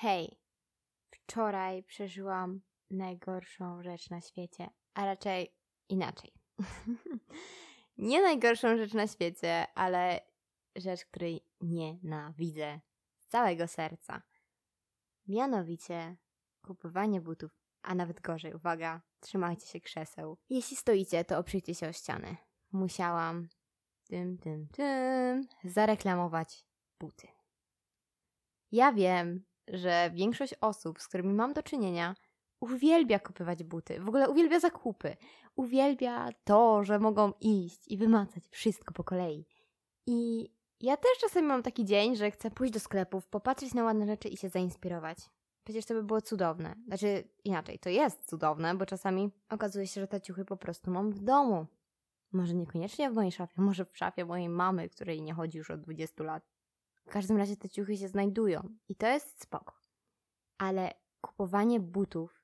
Hej, wczoraj przeżyłam najgorszą rzecz na świecie, a raczej inaczej. nie najgorszą rzecz na świecie, ale rzecz, której nienawidzę z całego serca. Mianowicie kupowanie butów, a nawet gorzej, uwaga, trzymajcie się krzeseł. Jeśli stoicie, to oprzyjcie się o ściany. Musiałam tym, tym, tym zareklamować buty. Ja wiem, że większość osób, z którymi mam do czynienia, uwielbia kupować buty, w ogóle uwielbia zakupy, uwielbia to, że mogą iść i wymacać wszystko po kolei. I ja też czasami mam taki dzień, że chcę pójść do sklepów, popatrzeć na ładne rzeczy i się zainspirować. Przecież to by było cudowne. Znaczy, inaczej, to jest cudowne, bo czasami okazuje się, że te ciuchy po prostu mam w domu. Może niekoniecznie w mojej szafie, może w szafie mojej mamy, której nie chodzi już od 20 lat. W każdym razie te ciuchy się znajdują i to jest spoko. Ale kupowanie butów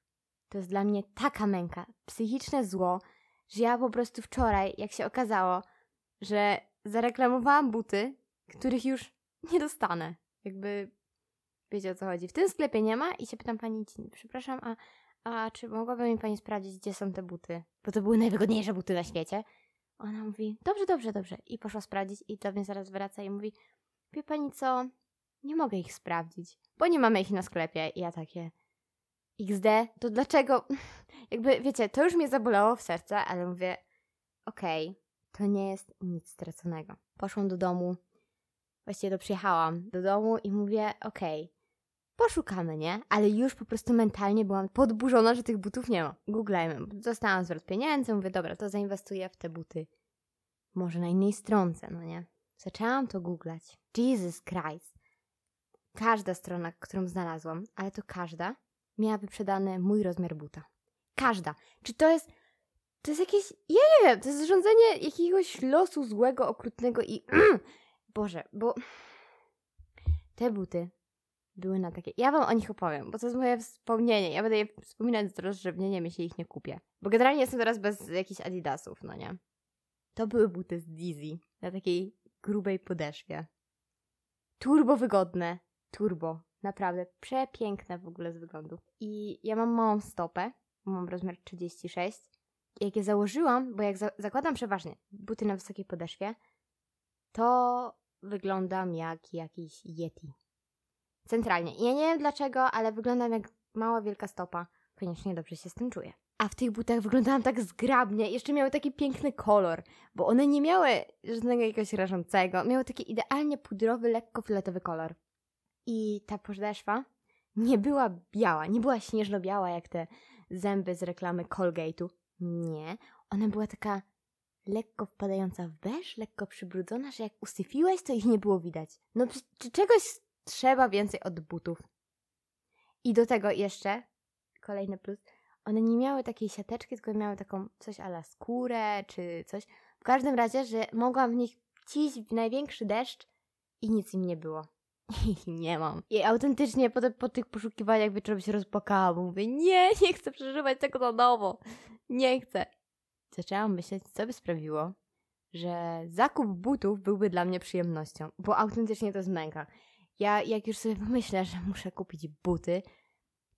to jest dla mnie taka męka, psychiczne zło, że ja po prostu wczoraj, jak się okazało, że zareklamowałam buty, których już nie dostanę. Jakby wiecie o co chodzi. W tym sklepie nie ma i się pytam pani, przepraszam, a, a czy mogłaby mi pani sprawdzić, gdzie są te buty? Bo to były najwygodniejsze buty na świecie. Ona mówi, dobrze, dobrze, dobrze. I poszła sprawdzić i do mnie zaraz wraca i mówi, wie pani co, nie mogę ich sprawdzić, bo nie mamy ich na sklepie. I ja takie, XD, to dlaczego? Jakby, wiecie, to już mnie zabolało w serce, ale mówię, okej, okay, to nie jest nic straconego. Poszłam do domu, właściwie to przyjechałam do domu i mówię, okej, okay, poszukamy, nie? Ale już po prostu mentalnie byłam podburzona, że tych butów nie ma. Googlajmy. Dostałam zwrot pieniędzy, mówię, dobra, to zainwestuję w te buty. Może na innej stronce, no nie? Zaczęłam to googlać. Jesus Christ. Każda strona, którą znalazłam, ale to każda, miała wyprzedany mój rozmiar buta. Każda. Czy to jest... To jest jakieś... Ja nie wiem, to jest zrządzenie jakiegoś losu złego, okrutnego i... Boże, bo... Te buty były na takie. Ja wam o nich opowiem, bo to jest moje wspomnienie. Ja będę je wspominać z rozrzewnieniem, jeśli ich nie kupię. Bo generalnie jestem teraz bez jakichś adidasów, no nie? To były buty z Dizzy na takiej grubej podeszwie. Turbo wygodne. Turbo. Naprawdę przepiękne w ogóle z wyglądu. I ja mam małą stopę, mam rozmiar 36. I jak je założyłam, bo jak za zakładam przeważnie buty na wysokiej podeszwie, to wyglądam jak jakiś Yeti. Centralnie. I ja nie wiem dlaczego, ale wyglądam jak mała, wielka stopa. Koniecznie dobrze się z tym czuję. A w tych butach wyglądałam tak zgrabnie. Jeszcze miały taki piękny kolor, bo one nie miały żadnego jakiegoś rażącego. Miały taki idealnie pudrowy, lekko fioletowy kolor. I ta podeszwa nie była biała, nie była śnieżno-biała jak te zęby z reklamy Colgate'u. Nie, ona była taka lekko wpadająca w beż, lekko przybrudzona, że jak usyfiłeś, to ich nie było widać. No, czy czegoś trzeba więcej od butów. I do tego jeszcze, kolejny plus, one nie miały takiej siateczki, tylko miały taką coś ala skórę, czy coś. W każdym razie, że mogłam w nich ciść w największy deszcz i nic im nie było. Nie mam. I autentycznie po, te, po tych poszukiwaniach wieczorem się rozpłakałam, mówię, nie, nie chcę przeżywać tego na nowo. Nie chcę. Zaczęłam myśleć, co by sprawiło, że zakup butów byłby dla mnie przyjemnością, bo autentycznie to jest męka. Ja jak już sobie pomyślę, że muszę kupić buty,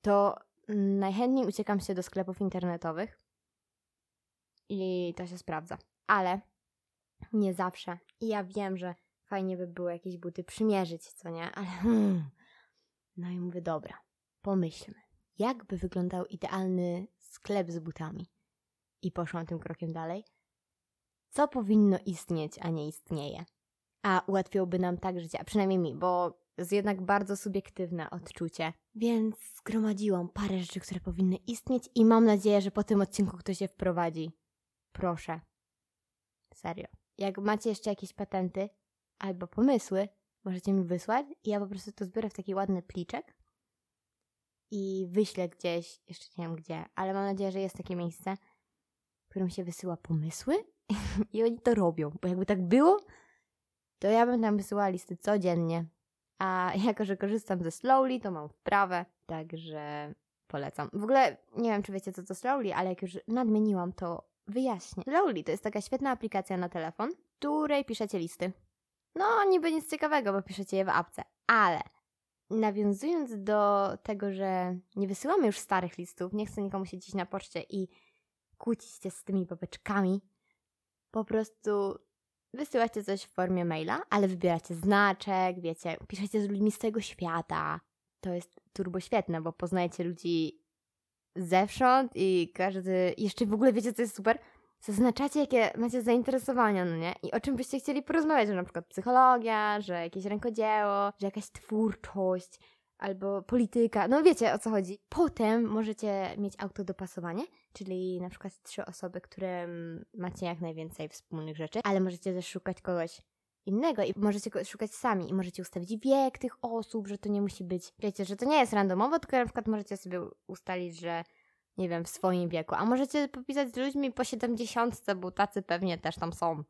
to najchętniej uciekam się do sklepów internetowych i to się sprawdza. Ale nie zawsze. I ja wiem, że fajnie by było jakieś buty przymierzyć, co nie? Ale hmm. no i mówię, dobra, pomyślmy. Jak by wyglądał idealny sklep z butami? I poszłam tym krokiem dalej. Co powinno istnieć, a nie istnieje? A ułatwiłoby nam tak życie, a przynajmniej mi, bo jest jednak bardzo subiektywne odczucie. Więc zgromadziłam parę rzeczy, które powinny istnieć i mam nadzieję, że po tym odcinku ktoś je wprowadzi. Proszę. Serio. Jak macie jeszcze jakieś patenty albo pomysły, możecie mi wysłać i ja po prostu to zbiorę w taki ładny pliczek i wyślę gdzieś, jeszcze nie wiem gdzie, ale mam nadzieję, że jest takie miejsce, w którym się wysyła pomysły i oni to robią, bo jakby tak było, to ja bym tam wysyłała listy codziennie a jako, że korzystam ze Slowly, to mam wprawę, także polecam. W ogóle nie wiem, czy wiecie, co to Slowly, ale jak już nadmieniłam, to wyjaśnię. Slowly to jest taka świetna aplikacja na telefon, której piszecie listy. No, niby nic ciekawego, bo piszecie je w apce, ale nawiązując do tego, że nie wysyłamy już starych listów, nie chcę nikomu siedzieć na poczcie i kłócić się z tymi babeczkami, po prostu wysyłacie coś w formie maila, ale wybieracie znaczek, wiecie, piszecie z ludźmi z całego świata. To jest turbo świetne, bo poznajecie ludzi zewsząd i każdy, jeszcze w ogóle wiecie co jest super? Zaznaczacie jakie macie zainteresowania, no nie? I o czym byście chcieli porozmawiać, że na przykład psychologia, że jakieś rękodzieło, że jakaś twórczość, albo polityka, no wiecie o co chodzi. Potem możecie mieć autodopasowanie, czyli na przykład trzy osoby, które macie jak najwięcej wspólnych rzeczy, ale możecie też szukać kogoś innego i możecie szukać sami i możecie ustawić wiek tych osób, że to nie musi być, wiecie, że to nie jest randomowo, tylko na przykład możecie sobie ustalić, że nie wiem, w swoim wieku, a możecie popisać z ludźmi po 70, bo tacy pewnie też tam są.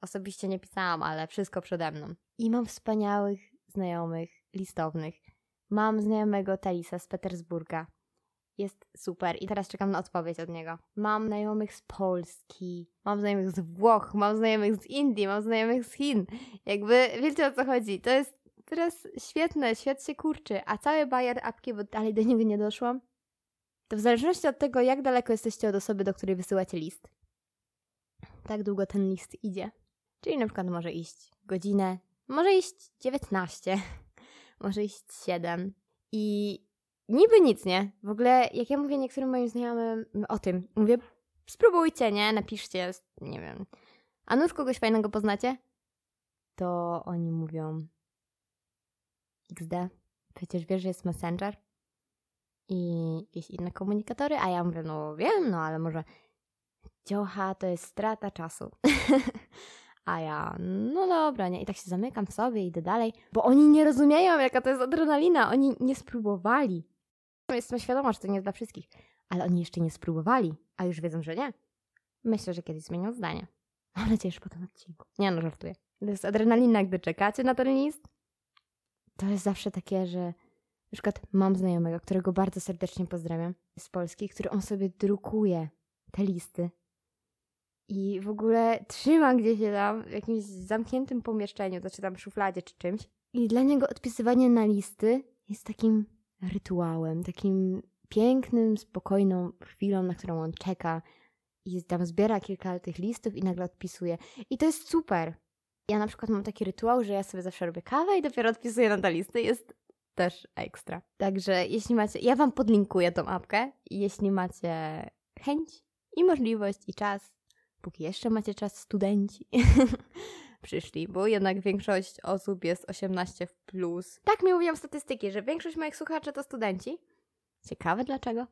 Osobiście nie pisałam, ale wszystko przede mną. I mam wspaniałych znajomych, listownych. Mam znajomego Talisa z Petersburga. Jest super i teraz czekam na odpowiedź od niego. Mam znajomych z Polski, mam znajomych z Włoch, mam znajomych z Indii, mam znajomych z Chin. Jakby wiecie o co chodzi. To jest teraz świetne, świat się kurczy, a cały Bayer apki, bo dalej do niego nie doszłam, to w zależności od tego, jak daleko jesteście od osoby, do której wysyłacie list, tak długo ten list idzie. Czyli na przykład może iść godzinę, może iść 19, może iść 7 i niby nic, nie? W ogóle, jak ja mówię niektórym moim znajomym o tym, mówię, spróbujcie, nie? Napiszcie, nie wiem. A nuż kogoś fajnego poznacie? To oni mówią XD. Przecież wiesz, że jest Messenger i jakieś inne komunikatory, a ja mówię, no wiem, no ale może dziocha to jest strata czasu. a ja, no dobra, nie? I tak się zamykam w sobie, idę dalej, bo oni nie rozumieją, jaka to jest adrenalina. Oni nie spróbowali. Jestem świadoma, że to nie jest dla wszystkich, ale oni jeszcze nie spróbowali, a już wiedzą, że nie. Myślę, że kiedyś zmienią zdanie. Mam nadzieję, że po tym odcinku. Nie no, żartuję. To jest adrenalina, gdy czekacie na ten list. To jest zawsze takie, że na przykład mam znajomego, którego bardzo serdecznie pozdrawiam z Polski, który on sobie drukuje te listy i w ogóle trzyma gdzieś je tam w jakimś zamkniętym pomieszczeniu, to czy tam szufladzie czy czymś. I dla niego odpisywanie na listy jest takim rytuałem, takim pięknym, spokojną chwilą, na którą on czeka i tam zbiera kilka tych listów i nagle odpisuje. I to jest super. Ja na przykład mam taki rytuał, że ja sobie zawsze robię kawę i dopiero odpisuję na te listy. Jest też ekstra. Także jeśli macie, ja Wam podlinkuję tą apkę. Jeśli macie chęć i możliwość i czas, póki jeszcze macie czas, studenci przyszli, bo jednak większość osób jest 18 w plus. Tak mi mówią statystyki, że większość moich słuchaczy to studenci. Ciekawe dlaczego.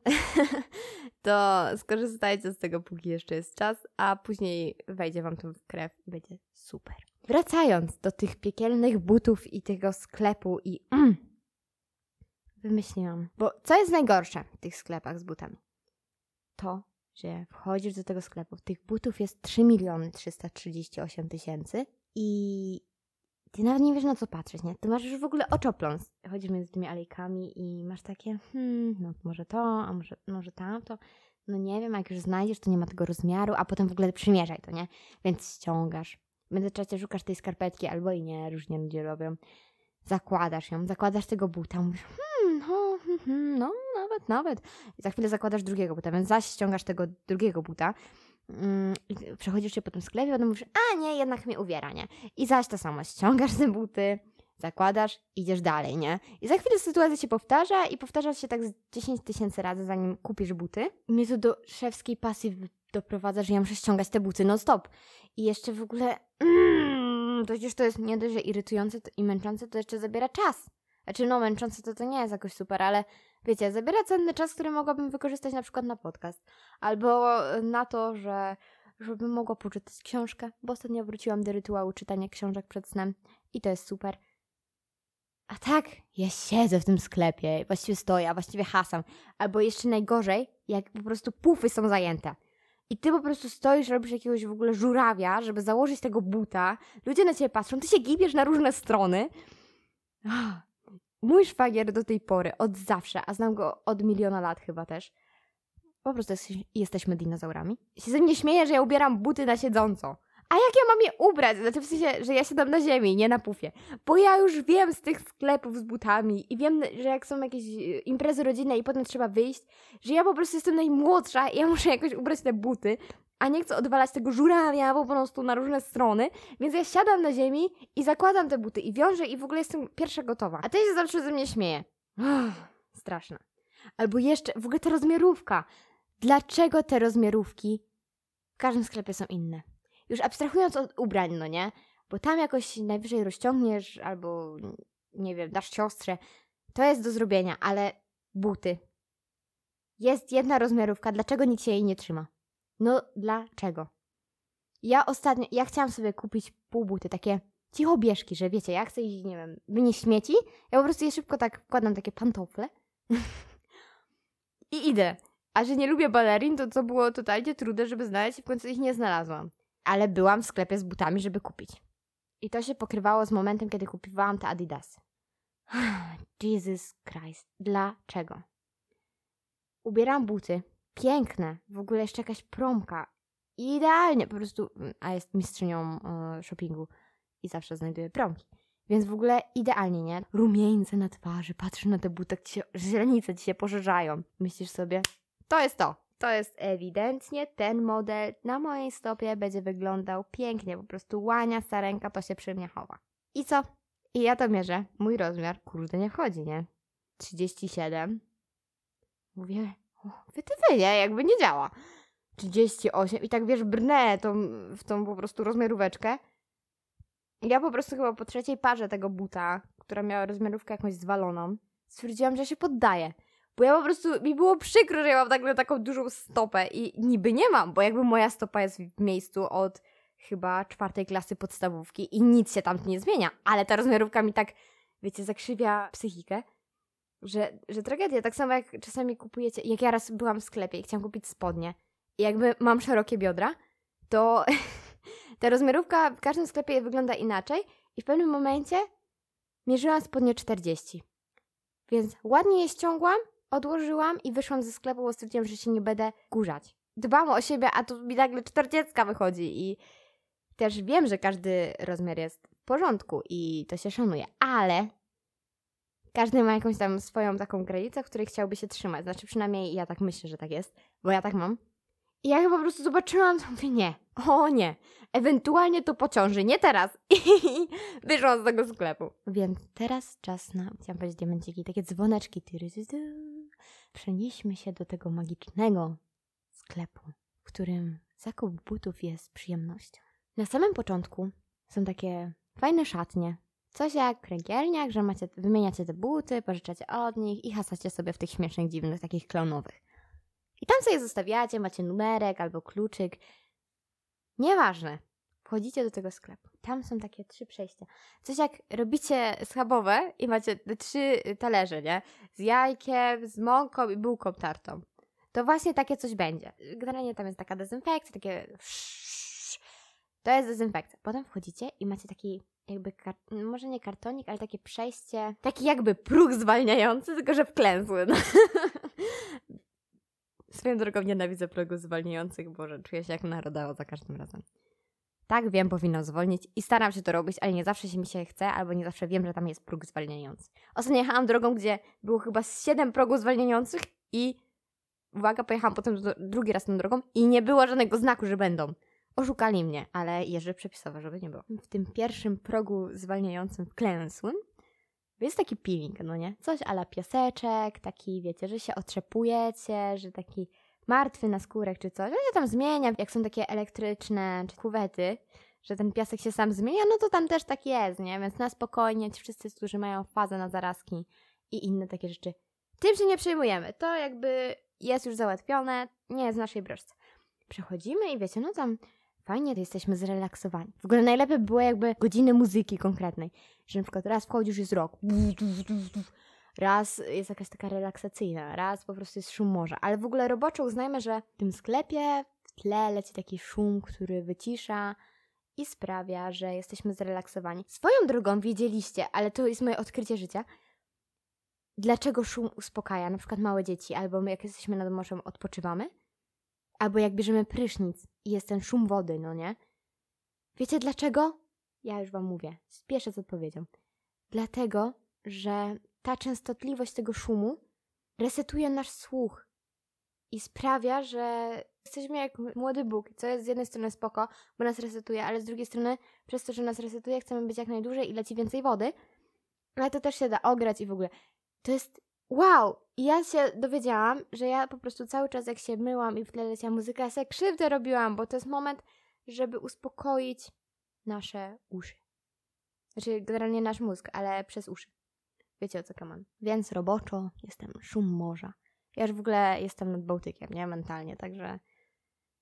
to skorzystajcie z tego, póki jeszcze jest czas, a później wejdzie wam to w krew i będzie super. Wracając do tych piekielnych butów i tego sklepu i mm, wymyśliłam. Bo co jest najgorsze w tych sklepach z butami? To, że wchodzisz do tego sklepu, tych butów jest 3 miliony 338 tysięcy i ty nawet nie wiesz na co patrzeć, nie? Ty masz już w ogóle oczopląs. Chodzisz między tymi alejkami i masz takie, hmm, no może to, a może, może tamto. No nie wiem, jak już znajdziesz, to nie ma tego rozmiaru, a potem w ogóle przymierzaj to, nie? Więc ściągasz. W międzyczasie szukasz tej skarpetki albo i nie, różnie ludzie robią. Zakładasz ją, zakładasz tego buta, mówisz, hmm, no, hmm, hmm, no nawet, nawet. I za chwilę zakładasz drugiego buta, więc zaś ściągasz tego drugiego buta. Mm, przechodzisz się po tym sklepie, potem mówisz, a nie, jednak mnie uwiera, nie? I zaś to samo, ściągasz te buty, zakładasz, idziesz dalej, nie? I za chwilę sytuacja się powtarza i powtarza się tak z 10 tysięcy razy, zanim kupisz buty. Mnie to do szewskiej pasji doprowadza, że ja muszę ściągać te buty non stop. I jeszcze w ogóle, mm, to przecież to jest nie dość, że irytujące i męczące, to jeszcze zabiera czas. Znaczy, no, męczące to to nie jest jakoś super, ale wiecie, zabiera cenny czas, który mogłabym wykorzystać na przykład na podcast. Albo na to, że żebym mogła poczytać książkę, bo ostatnio wróciłam do rytuału czytania książek przed snem i to jest super. A tak, ja siedzę w tym sklepie, właściwie stoję, a właściwie hasam. Albo jeszcze najgorzej, jak po prostu pufy są zajęte. I ty po prostu stoisz, robisz jakiegoś w ogóle żurawia, żeby założyć tego buta. Ludzie na ciebie patrzą, ty się gibiesz na różne strony. Mój szwagier do tej pory, od zawsze, a znam go od miliona lat chyba też, po prostu jest, jesteśmy dinozaurami. Się ze mnie śmieje, że ja ubieram buty na siedząco. A jak ja mam je ubrać? Znaczy w sensie, że ja siadam na ziemi, nie na pufie. Bo ja już wiem z tych sklepów z butami i wiem, że jak są jakieś e, imprezy rodzinne i potem trzeba wyjść, że ja po prostu jestem najmłodsza i ja muszę jakoś ubrać te buty, a nie chcę odwalać tego żurawia po prostu na różne strony, więc ja siadam na ziemi i zakładam te buty i wiążę i w ogóle jestem pierwsza gotowa. A ty się zawsze ze mnie śmieje. straszna. Albo jeszcze, w ogóle ta rozmiarówka. Dlaczego te rozmiarówki w każdym sklepie są inne? Już abstrahując od ubrań, no nie? Bo tam jakoś najwyżej rozciągniesz albo, nie wiem, dasz siostrze. To jest do zrobienia, ale buty. Jest jedna rozmiarówka, dlaczego nikt się jej nie trzyma? No dlaczego? Ja ostatnio, ja chciałam sobie kupić pół buty, takie cichobieżki, że wiecie, ja chcę iść, nie wiem, wynieść śmieci, ja po prostu je szybko tak wkładam takie pantofle i idę. A że nie lubię balerin, to co było totalnie trudne, żeby znaleźć i w końcu ich nie znalazłam. Ale byłam w sklepie z butami, żeby kupić. I to się pokrywało z momentem, kiedy kupowałam te Adidasy. Jesus Christ. Dlaczego? Ubieram buty. Piękne. W ogóle jeszcze jakaś promka. Idealnie. Po prostu, a jest mistrzynią y, shoppingu i zawsze znajduję promki. Więc w ogóle idealnie, nie? Rumieńce na twarzy, patrzysz na te buty, ci się, źrenice ci się poszerzają. Myślisz sobie, to jest to. To jest ewidentnie ten model na mojej stopie będzie wyglądał pięknie. Po prostu łania starenka to się przy mnie chowa. I co? I ja to mierzę. Mój rozmiar, kurde, nie wchodzi, nie? 37. Mówię, wytywy, nie? Jakby nie działa. 38 i tak wiesz, brnę tą, w tą po prostu rozmiaróweczkę. Ja po prostu chyba po trzeciej parze tego buta, która miała rozmiarówkę jakąś zwaloną, stwierdziłam, że się poddaję. Bo ja po prostu, mi było przykro, że ja mam nagle taką dużą stopę i niby nie mam, bo jakby moja stopa jest w miejscu od chyba czwartej klasy podstawówki i nic się tam nie zmienia, ale ta rozmiarówka mi tak, wiecie, zakrzywia psychikę, że, że tragedia. Tak samo jak czasami kupujecie, jak ja raz byłam w sklepie i chciałam kupić spodnie i jakby mam szerokie biodra, to ta rozmiarówka w każdym sklepie wygląda inaczej i w pewnym momencie mierzyłam spodnie 40. Więc ładnie je ściągłam, odłożyłam i wyszłam ze sklepu, bo stwierdziłam, że się nie będę kurzać. Dbam o siebie, a tu mi nagle 40 wychodzi i też wiem, że każdy rozmiar jest w porządku i to się szanuje, ale każdy ma jakąś tam swoją taką granicę, której chciałby się trzymać. Znaczy przynajmniej ja tak myślę, że tak jest, bo ja tak mam. I ja po prostu zobaczyłam, to mówię, nie, o nie, ewentualnie to pociąży, nie teraz. I wyszłam z tego sklepu. Więc teraz czas na, chciałam powiedzieć diamenciki, takie dzwoneczki. Przenieśmy się do tego magicznego sklepu, w którym zakup butów jest przyjemnością. Na samym początku są takie fajne szatnie. Coś jak kręgielniak, że macie, wymieniacie te buty, pożyczacie od nich i hasacie sobie w tych śmiesznych, dziwnych, takich klonowych. I tam sobie zostawiacie, macie numerek albo kluczyk. Nieważne. Wchodzicie do tego sklepu. Tam są takie trzy przejścia. Coś jak robicie schabowe i macie trzy talerze, nie? Z jajkiem, z mąką i bułką tartą. To właśnie takie coś będzie. Generalnie tam jest taka dezynfekcja, takie... To jest dezynfekcja. Potem wchodzicie i macie taki jakby, może nie kartonik, ale takie przejście, taki jakby próg zwalniający, tylko że wklęsły. No. Swoją drogą nienawidzę progów zwalniających, bo czuję się jak narodało za każdym razem. Tak, wiem, powinno zwolnić i staram się to robić, ale nie zawsze się mi się chce, albo nie zawsze wiem, że tam jest próg zwalniający. Ostatnio jechałam drogą, gdzie było chyba 7 progów zwalniających i uwaga, pojechałam potem drugi raz tą drogą i nie było żadnego znaku, że będą. Oszukali mnie, ale jeżdżę przepisowe, żeby nie było. W tym pierwszym progu zwalniającym wklęsłym jest taki peeling, no nie? Coś ala piaseczek, taki, wiecie, że się otrzepujecie, że taki martwy na skórek czy coś. On się tam zmienia, jak są takie elektryczne czy kuwety, że ten piasek się sam zmienia, no to tam też tak jest, nie? Więc na spokojnie ci wszyscy, którzy mają fazę na zarazki i inne takie rzeczy, tym się nie przejmujemy. To jakby jest już załatwione, nie jest w naszej broszce. Przechodzimy i wiecie, no tam fajnie, to jesteśmy zrelaksowani. W ogóle najlepiej było jakby godziny muzyki konkretnej, że na przykład raz wchodzisz jest rok, raz jest jakaś taka relaksacyjna, raz po prostu jest szum morza, ale w ogóle roboczo uznajmy, że w tym sklepie w tle leci taki szum, który wycisza i sprawia, że jesteśmy zrelaksowani. Swoją drogą wiedzieliście, ale to jest moje odkrycie życia, dlaczego szum uspokaja, na przykład małe dzieci, albo my jak jesteśmy nad morzem odpoczywamy, albo jak bierzemy prysznic i jest ten szum wody, no nie? Wiecie dlaczego? Ja już wam mówię. Spieszę z odpowiedzią. Dlatego, że ta częstotliwość tego szumu resetuje nasz słuch i sprawia, że jesteśmy jak młody Bóg, co jest z jednej strony spoko, bo nas resetuje, ale z drugiej strony przez to, że nas resetuje, chcemy być jak najdłużej i leci więcej wody, ale to też się da ograć i w ogóle. To jest wow! I ja się dowiedziałam, że ja po prostu cały czas jak się myłam i w tle leciała muzyka, ja sobie krzywdę robiłam, bo to jest moment, żeby uspokoić nasze uszy. Znaczy generalnie nasz mózg, ale przez uszy. Wiecie o co kaman. Więc roboczo jestem szum morza. Ja już w ogóle jestem nad Bałtykiem, nie? Mentalnie, także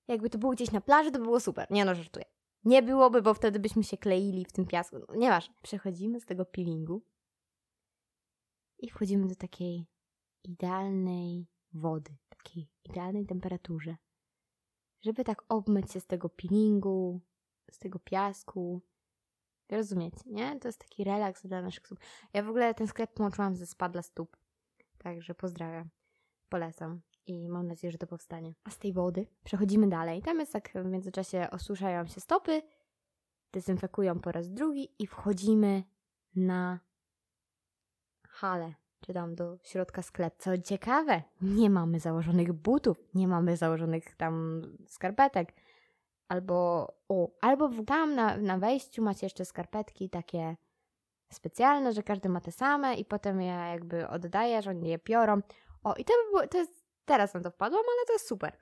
jakby to było gdzieś na plaży, to było super. Nie no, żartuję. Nie byłoby, bo wtedy byśmy się kleili w tym piasku. No, nieważne. Przechodzimy z tego peelingu i wchodzimy do takiej idealnej wody, takiej idealnej temperaturze, żeby tak obmyć się z tego peelingu, z tego piasku. Rozumiecie, nie? To jest taki relaks dla naszych stóp. Ja w ogóle ten sklep połączyłam ze spa dla stóp, także pozdrawiam, polecam i mam nadzieję, że to powstanie. A z tej wody przechodzimy dalej. Tam jest tak w międzyczasie osuszają się stopy, dezynfekują po raz drugi i wchodzimy na halę, czy tam do środka sklepu. Co ciekawe, nie mamy założonych butów, nie mamy założonych tam skarpetek. Albo, o, albo tam na, na wejściu macie jeszcze skarpetki takie specjalne, że każdy ma te same i potem je jakby oddajesz, oni je piorą. O, i to, by było, to jest, teraz na to wpadłam, ale to jest super.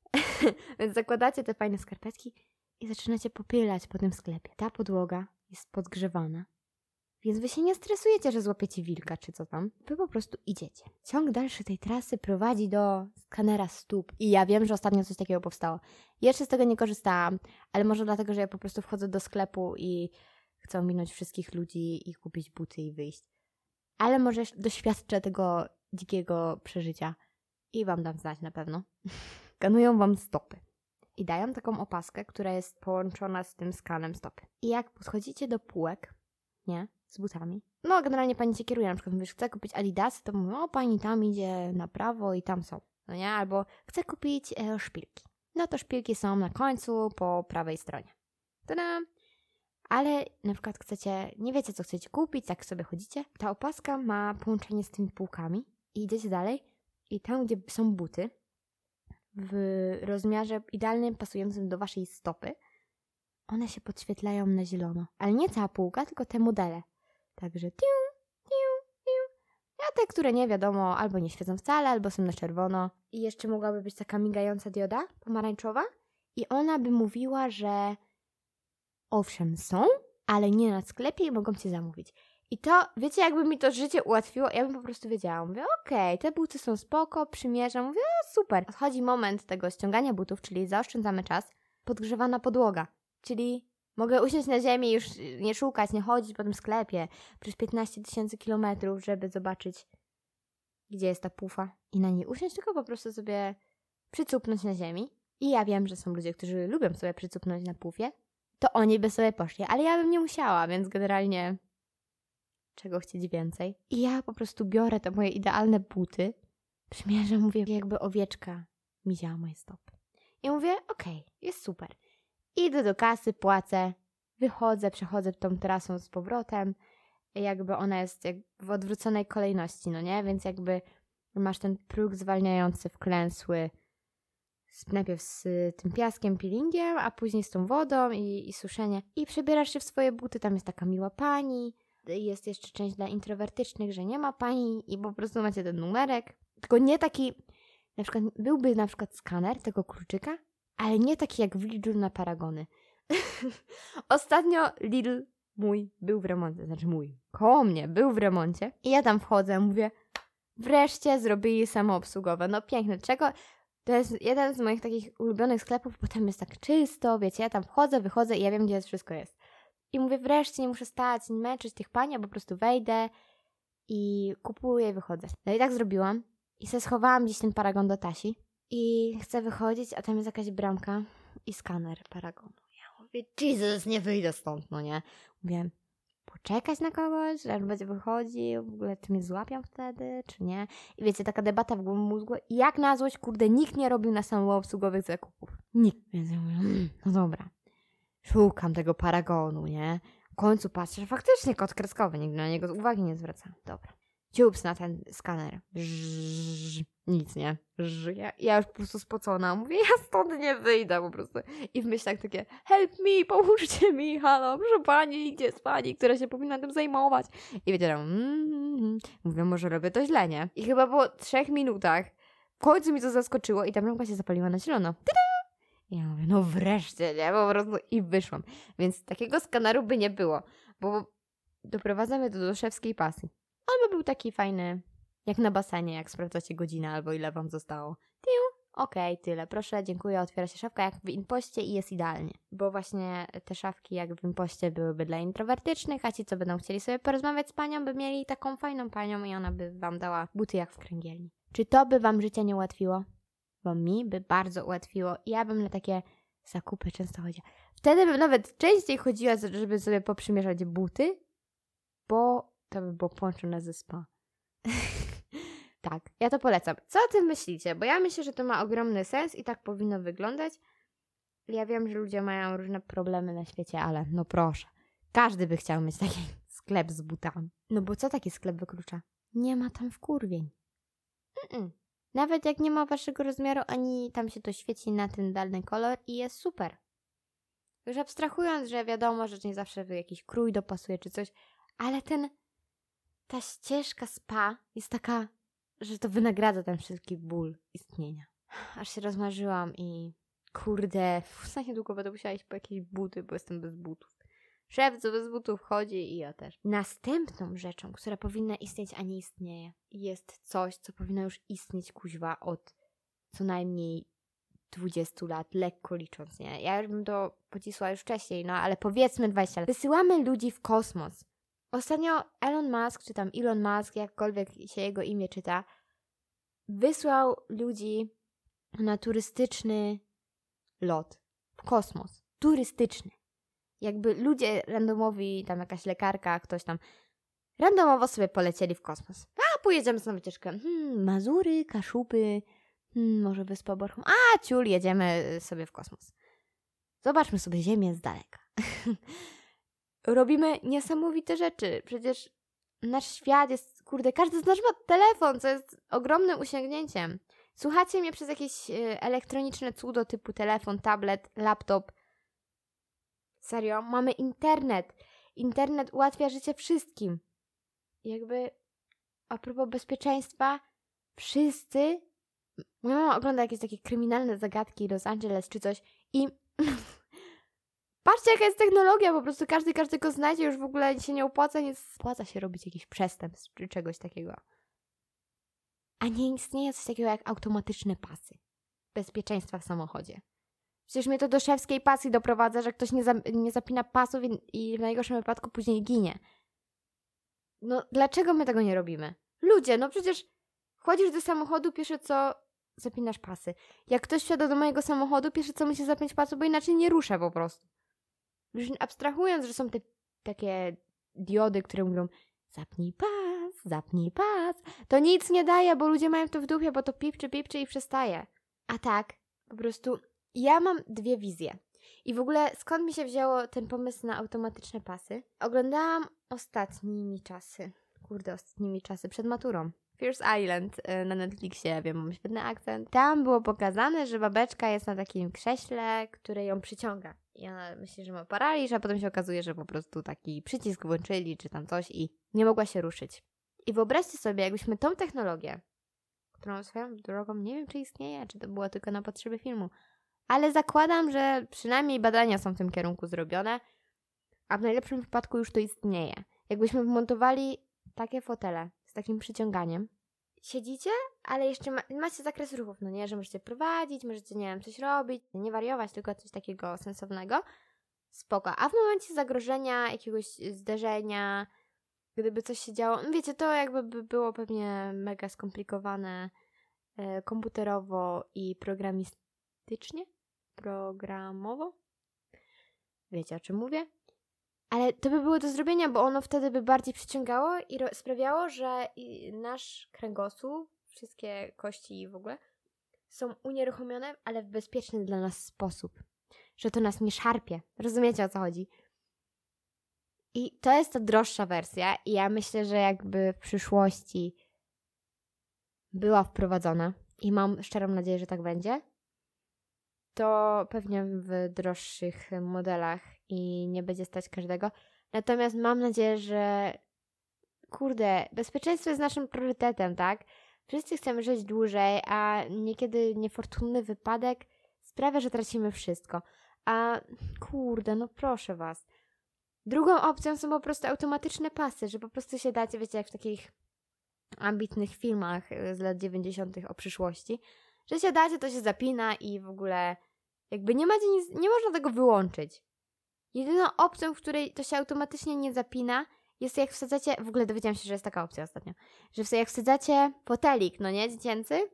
Więc zakładacie te fajne skarpetki i zaczynacie popylać po tym sklepie. Ta podłoga jest podgrzewana, więc wy się nie stresujecie, że złapiecie wilka czy co tam. Wy po prostu idziecie. Ciąg dalszy tej trasy prowadzi do skanera stóp. I ja wiem, że ostatnio coś takiego powstało. Jeszcze z tego nie korzystałam, ale może dlatego, że ja po prostu wchodzę do sklepu i chcę minąć wszystkich ludzi i kupić buty i wyjść. Ale może doświadczę tego dzikiego przeżycia i wam dam znać na pewno. Skanują wam stopy. I dają taką opaskę, która jest połączona z tym skanem stopy. I jak podchodzicie do półek, nie? Z butami. No, generalnie pani cię kieruje, na przykład mówisz, chcę kupić Adidasy, to mówią, o, pani tam idzie na prawo i tam są, no nie? Albo chcę kupić e, szpilki. No to szpilki są na końcu, po prawej stronie. Tada! Ale na przykład chcecie, nie wiecie co chcecie kupić, jak sobie chodzicie, ta opaska ma połączenie z tymi półkami i idziecie dalej i tam, gdzie są buty, w rozmiarze idealnym, pasującym do waszej stopy, one się podświetlają na zielono. Ale nie cała półka, tylko te modele. Także tiu, tiu, tiu. A te, które nie wiadomo, albo nie świecą wcale, albo są na czerwono. I jeszcze mogłaby być taka migająca dioda pomarańczowa. I ona by mówiła, że owszem, są, ale nie na sklepie i mogą cię zamówić. I to, wiecie, jakby mi to życie ułatwiło, ja bym po prostu wiedziała. Mówię, okej, okay, te buty są spoko, przymierzam. Mówię, o super. Odchodzi moment tego ściągania butów, czyli zaoszczędzamy czas. Podgrzewana podłoga. Czyli mogę usiąść na ziemi i już nie szukać, nie chodzić po tym sklepie przez 15 tysięcy kilometrów, żeby zobaczyć, gdzie jest ta pufa i na niej usiąść, tylko po prostu sobie przycupnąć na ziemi. I ja wiem, że są ludzie, którzy lubią sobie przycupnąć na pufie, to oni by sobie poszli, ale ja bym nie musiała, więc generalnie czego chcieć więcej. I ja po prostu biorę te moje idealne buty, przymierzam, mówię, jakby owieczka miziała moje stopy. I mówię, okej, okay, jest super. Idę do kasy, płacę, wychodzę, przechodzę tą trasą z powrotem. Jakby ona jest w odwróconej kolejności, no nie? Więc jakby masz ten próg zwalniający wklęsły najpierw z tym piaskiem, peelingiem, a później z tą wodą i, i suszenie. I przebierasz się w swoje buty, tam jest taka miła pani, jest jeszcze część dla introwertycznych, że nie ma pani i po prostu macie ten numerek. Tylko nie taki, na przykład byłby na przykład skaner tego kluczyka, ale nie taki jak w Lidlu na paragony. Ostatnio Lidl mój był w remoncie, znaczy mój, koło mnie był w remoncie i ja tam wchodzę, mówię, wreszcie zrobili samoobsługowe. No piękne, czego? To jest jeden z moich takich ulubionych sklepów, bo tam jest tak czysto, wiecie, ja tam wchodzę, wychodzę i ja wiem, gdzie wszystko jest. I mówię, wreszcie nie muszę stać, nie męczyć tych pani, po prostu wejdę i kupuję i wychodzę. No i tak zrobiłam. I se schowałam gdzieś ten paragon do Tasi. I chcę wychodzić, a tam jest jakaś bramka i skaner paragonu. Ja mówię, Jesus, nie wyjdę stąd, no nie. Mówię, poczekać na kogoś, on będzie wychodził, w ogóle czy mnie złapią wtedy, czy nie. I wiecie, taka debata w głowę mózgu, jak na złość, kurde, nikt nie robił na samoobsługowych zakupów. Nikt. Więc ja mówię, mm, no dobra. Szukam tego paragonu, nie? W końcu patrzę, że faktycznie kod kreskowy, nigdy na niego uwagi nie zwracam. Dobra. Ciups na ten skaner. Żrrr, nic, nie? Żrrr, ja, już po prostu spocona. Mówię, ja stąd nie wyjdę po prostu. I w myślach takie, help me, pomóżcie mi, halo, proszę pani, gdzie jest pani, która się powinna tym zajmować? I wiedziałam, mm, mówię, może robię to źle, nie? I chyba po trzech minutach w końcu mi to zaskoczyło i ta bramka się zapaliła na zielono. Tada! I ja mówię, no wreszcie, nie? Po prostu i wyszłam. Więc takiego skaneru by nie było, bo doprowadzamy do doszewskiej pasy. On by był taki fajny, jak na basenie, jak sprawdzacie godzinę albo ile wam zostało. Tiu, okej, okay, tyle, proszę, dziękuję, otwiera się szafka jak w impoście i jest idealnie. Bo właśnie te szafki jak w impoście byłyby dla introwertycznych, a ci, co będą chcieli sobie porozmawiać z panią, by mieli taką fajną panią i ona by wam dała buty jak w kręgielni. Czy to by wam życie nie ułatwiło? Bo mi by bardzo ułatwiło. Ja bym na takie zakupy często chodziła. Wtedy bym nawet częściej chodziła, żeby sobie poprzymierzać buty, bo to by było połączone ze spa. tak, ja to polecam. Co o tym myślicie? Bo ja myślę, że to ma ogromny sens i tak powinno wyglądać. Ja wiem, że ludzie mają różne problemy na świecie, ale no proszę. Każdy by chciał mieć taki sklep z butami. No bo co taki sklep wyklucza? Nie ma tam wkurwień. Mm-mm. Nawet jak nie ma waszego rozmiaru, ani tam się to świeci na ten dany kolor i jest super. Już abstrahując, że wiadomo, że nie zawsze jakiś krój dopasuje czy coś, ale ten ta ścieżka spa jest taka, że to wynagradza ten wszelki ból istnienia. Aż się rozmarzyłam i kurde, w niedługo będę musiała iść po jakieś buty, bo jestem bez butów. Szef, co bez butów chodzi i ja też. Następną rzeczą, która powinna istnieć, a nie istnieje, jest coś, co powinno już istnieć kuźwa od co najmniej 20 lat, lekko licząc, nie? Ja już bym to pocisła już wcześniej, no ale powiedzmy 20 lat. Wysyłamy ludzi w kosmos. Ostatnio Elon Musk, czy tam Elon Musk, jakkolwiek się jego imię czyta, wysłał ludzi na turystyczny lot w kosmos. Turystyczny. Jakby ludzie randomowi, tam jakaś lekarka, ktoś tam, randomowo sobie polecieli w kosmos. A, pojedziemy na wycieczkę. Hmm, Mazury, Kaszupy, hmm, może Wyspa Borchum. A, ciul, jedziemy sobie w kosmos. Zobaczmy sobie Ziemię z daleka. robimy niesamowite rzeczy. Przecież nasz świat jest, kurde, każdy z nas ma telefon, co jest ogromnym usiągnięciem. Słuchacie mnie przez jakieś y, elektroniczne cudo typu telefon, tablet, laptop. Serio, mamy internet. Internet ułatwia życie wszystkim. Jakby a propos bezpieczeństwa, wszyscy. Moja mama ogląda jakieś takie kryminalne zagadki Los Angeles czy coś i Patrzcie, jaka jest technologia, po prostu każdy każdego znajdzie, już w ogóle się nie opłaca, nie spłaca się robić jakichś przestępstw czy czegoś takiego. A nie istnieje coś takiego jak automatyczne pasy bezpieczeństwa w samochodzie. Przecież mnie to do szewskiej pasji doprowadza, że ktoś nie, za, nie zapina pasów i, i w najgorszym wypadku później ginie. No, dlaczego my tego nie robimy? Ludzie, no przecież wchodzisz do samochodu, pierwsze co zapinasz pasy. Jak ktoś wsiada do mojego samochodu, pierwsze co musi zapiąć pasy, bo inaczej nie ruszę po prostu. Już abstrahując, że są te takie diody, które mówią zapnij pas, zapnij pas, to nic nie daje, bo ludzie mają to w dupie, bo to pipczy, pipczy i przestaje. A tak, po prostu ja mam dwie wizje. I w ogóle skąd mi się wzięło ten pomysł na automatyczne pasy? Oglądałam ostatnimi czasy, kurde, ostatnimi czasy, przed maturą. Fierce Island y, na Netflixie, wiem, mam świetny akcent. Tam było pokazane, że babeczka jest na takim krześle, które ją przyciąga. I ona myśli, że ma paraliż, a potem się okazuje, że po prostu taki przycisk włączyli, czy tam coś i nie mogła się ruszyć. I wyobraźcie sobie, jakbyśmy tą technologię, którą swoją drogą nie wiem, czy istnieje, czy to było tylko na potrzeby filmu, ale zakładam, że przynajmniej badania są w tym kierunku zrobione, a w najlepszym wypadku już to istnieje. Jakbyśmy wmontowali takie fotele takim przyciąganiem, siedzicie, ale jeszcze ma, macie zakres ruchów, no nie, że możecie prowadzić, możecie, nie wiem, coś robić, nie wariować, tylko coś takiego sensownego. Spoko. A w momencie zagrożenia, jakiegoś zderzenia, gdyby coś się działo, no wiecie, to jakby by było pewnie mega skomplikowane e, komputerowo i programistycznie? Programowo? Wiecie, o czym mówię? Ale to by było do zrobienia, bo ono wtedy by bardziej przyciągało i sprawiało, że nasz kręgosłup, wszystkie kości i w ogóle są unieruchomione, ale w bezpieczny dla nas sposób. że to nas nie szarpie. Rozumiecie o co chodzi? I to jest ta droższa wersja, i ja myślę, że jakby w przyszłości była wprowadzona, i mam szczerą nadzieję, że tak będzie, to pewnie w droższych modelach i nie będzie stać każdego. Natomiast mam nadzieję, że kurde, bezpieczeństwo jest naszym priorytetem, tak? Wszyscy chcemy żyć dłużej, a niekiedy niefortunny wypadek sprawia, że tracimy wszystko. A kurde, no proszę was. Drugą opcją są po prostu automatyczne pasy, że po prostu się dacie, wiecie, jak w takich ambitnych filmach z lat 90. o przyszłości, że się dacie, to się zapina i w ogóle jakby nie macie nic, nie można tego wyłączyć. Jedyną opcją, w której to się automatycznie nie zapina, jest jak wsadzacie, w ogóle dowiedziałam się, że jest taka opcja ostatnio, że jak wsadzacie fotelik, no nie, dziecięcy,